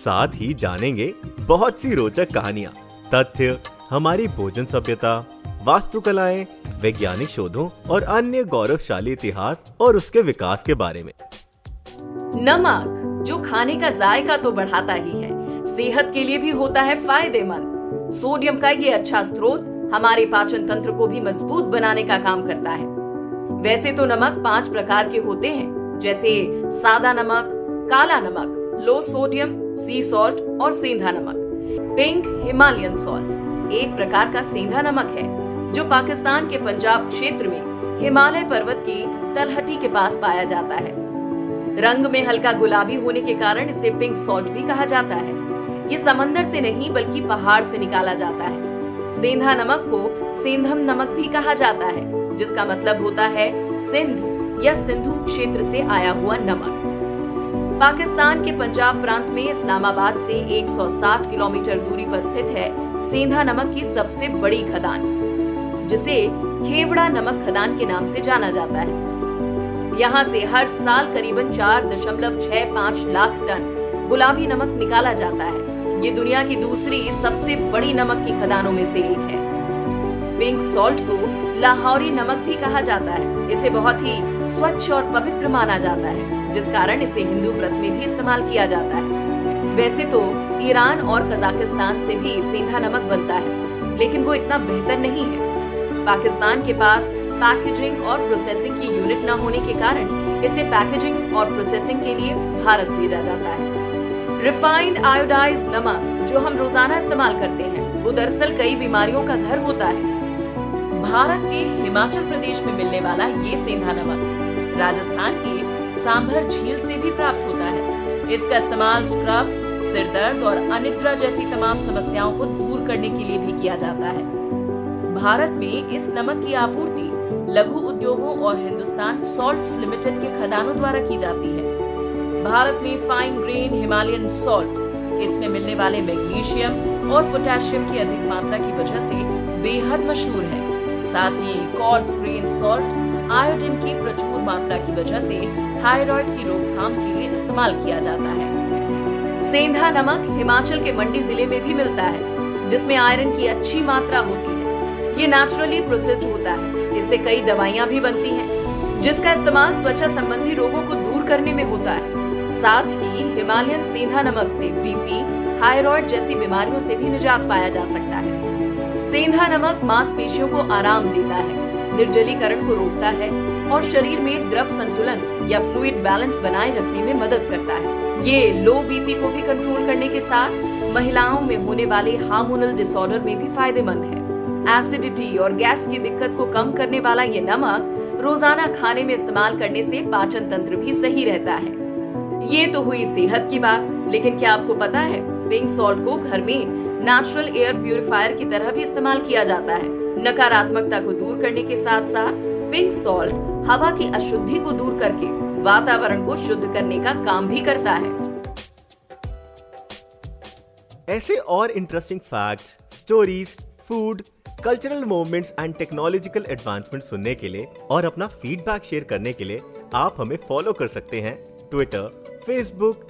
साथ ही जानेंगे बहुत सी रोचक कहानियाँ, तथ्य, हमारी भोजन सभ्यता, वास्तुकलाएँ, वैज्ञानिक शोधों और अन्य गौरवशाली इतिहास और उसके विकास के बारे में। नमक, जो खाने का जायका तो बढ़ाता ही है, सेहत के लिए भी होता है फ़ायदेमंद। सोडियम का ये अच्छा स्रोत हमारे पाचन तंत्र को भी मज़बूत बनाने का काम करता है। वैसे तो नमक पाँच प्रकार के होते हैं, जैसे सादा नमक, काला नमक लो सोडियम, सी सॉल्ट और सेंधा नमक। पिंक हिमालयन सॉल्ट एक प्रकार का सेंधा नमक है, जो पाकिस्तान के पंजाब क्षेत्र में हिमालय पर्वत की तलहटी के पास पाया जाता है। रंग में हल्का गुलाबी होने के कारण इसे पिंक सॉल्ट भी कहा जाता है। ये समंदर से नहीं, बल्कि पहाड़ से निकाला जाता है। सेंधा नमक को सेंधम नमक भी कहा जाता है, जिसका मतलब होता है सिंध या सिंधु क्षेत्र से आया हुआ नमक। पाकिस्तान के पंजाब प्रांत में इस्लामाबाद से 160 किलोमीटर दूरी पर स्थित है सेंधा नमक की सबसे बड़ी खदान, जिसे खेवड़ा नमक खदान के नाम से जाना जाता है। यहाँ से हर साल करीबन चार दशमलव छह पाँच लाख टन गुलाबी नमक निकाला जाता है। ये दुनिया की दूसरी सबसे बड़ी नमक की खदानों में से एक है। पिंक सॉल्ट को लाहौरी नमक भी कहा जाता है। इसे बहुत ही स्वच्छ और पवित्र माना जाता है, जिस कारण इसे हिंदू व्रत में भी इस्तेमाल किया जाता है। वैसे तो ईरान और कजाकिस्तान से भी सेंधा नमक बनता है, लेकिन वो इतना बेहतर नहीं है। पाकिस्तान के पास पैकेजिंग और प्रोसेसिंग की यूनिट न होने के कारण इसे पैकेजिंग और प्रोसेसिंग के लिए भारत भेजा जाता है। रिफाइंड आयोडाइज नमक, जो हम रोज़ाना इस्तेमाल करते हैं, वो दरअसल कई बीमारियों का घर होता है। भारत के हिमाचल प्रदेश में मिलने वाला ये सेंधा नमक, राजस्थान के सांभर झील से भी प्राप्त होता है। इसका इस्तेमाल स्क्रब सिर दर्द और अनिद्रा जैसी तमाम समस्याओं को दूर करने के लिए भी किया जाता है। भारत में इस नमक की आपूर्ति लघु उद्योगों और हिंदुस्तान सॉल्ट्स लिमिटेड के खदानों द्वारा की जाती है। भारत में फाइन ग्रेन हिमालयन सॉल्ट इसमें मिलने वाले मैग्नीशियम और पोटेशियम की अधिक मात्रा की वजह से बेहद मशहूर है। साथ ही कॉर्स ग्रेन सॉल्ट आयोडीन की प्रचुर मात्रा की वजह से थायराइड की रोकथाम के लिए इस्तेमाल किया जाता है। सेंधा नमक हिमाचल के मंडी ज़िले में भी मिलता है, जिसमें आयरन की अच्छी मात्रा होती है। ये नेचुरली प्रोसेस्ड होता है। इससे कई दवाइयाँ भी बनती हैं, जिसका इस्तेमाल त्वचा संबंधी रोगों को दूर करने में होता है। साथ ही हिमालयन सेंधा नमक से बीपी थायराइड जैसी बीमारियों से भी निजात पाया जा सकता है। सेंधा नमक मांसपेशियों को आराम देता है, निर्जलीकरण को रोकता है और शरीर में द्रव संतुलन या फ्लूइड बैलेंस बनाए रखने में मदद करता है। ये लो बीपी को भी कंट्रोल करने के साथ महिलाओं में होने वाले हार्मोनल डिसऑर्डर में भी फ़ायदेमंद है। एसिडिटी और गैस की दिक्कत को कम करने वाला ये नमक रोज़ाना खाने में इस्तेमाल करने से पाचन तंत्र भी सही रहता है। ये तो हुई सेहत की बात, लेकिन क्या आपको पता है पिंक सॉल्ट को घर में नेचुरल एयर प्यूरिफायर की तरह भी इस्तेमाल किया जाता है। नकारात्मकता को दूर करने के साथ साथ पिंक सॉल्ट हवा की अशुद्धि को दूर करके वातावरण को शुद्ध करने का काम भी करता है। ऐसे और interesting fact stories food cultural movements and technological advancement सुनने के लिए और अपना फीडबैक शेयर करने के लिए आप हमें फॉलो कर सकते हैं Twitter Facebook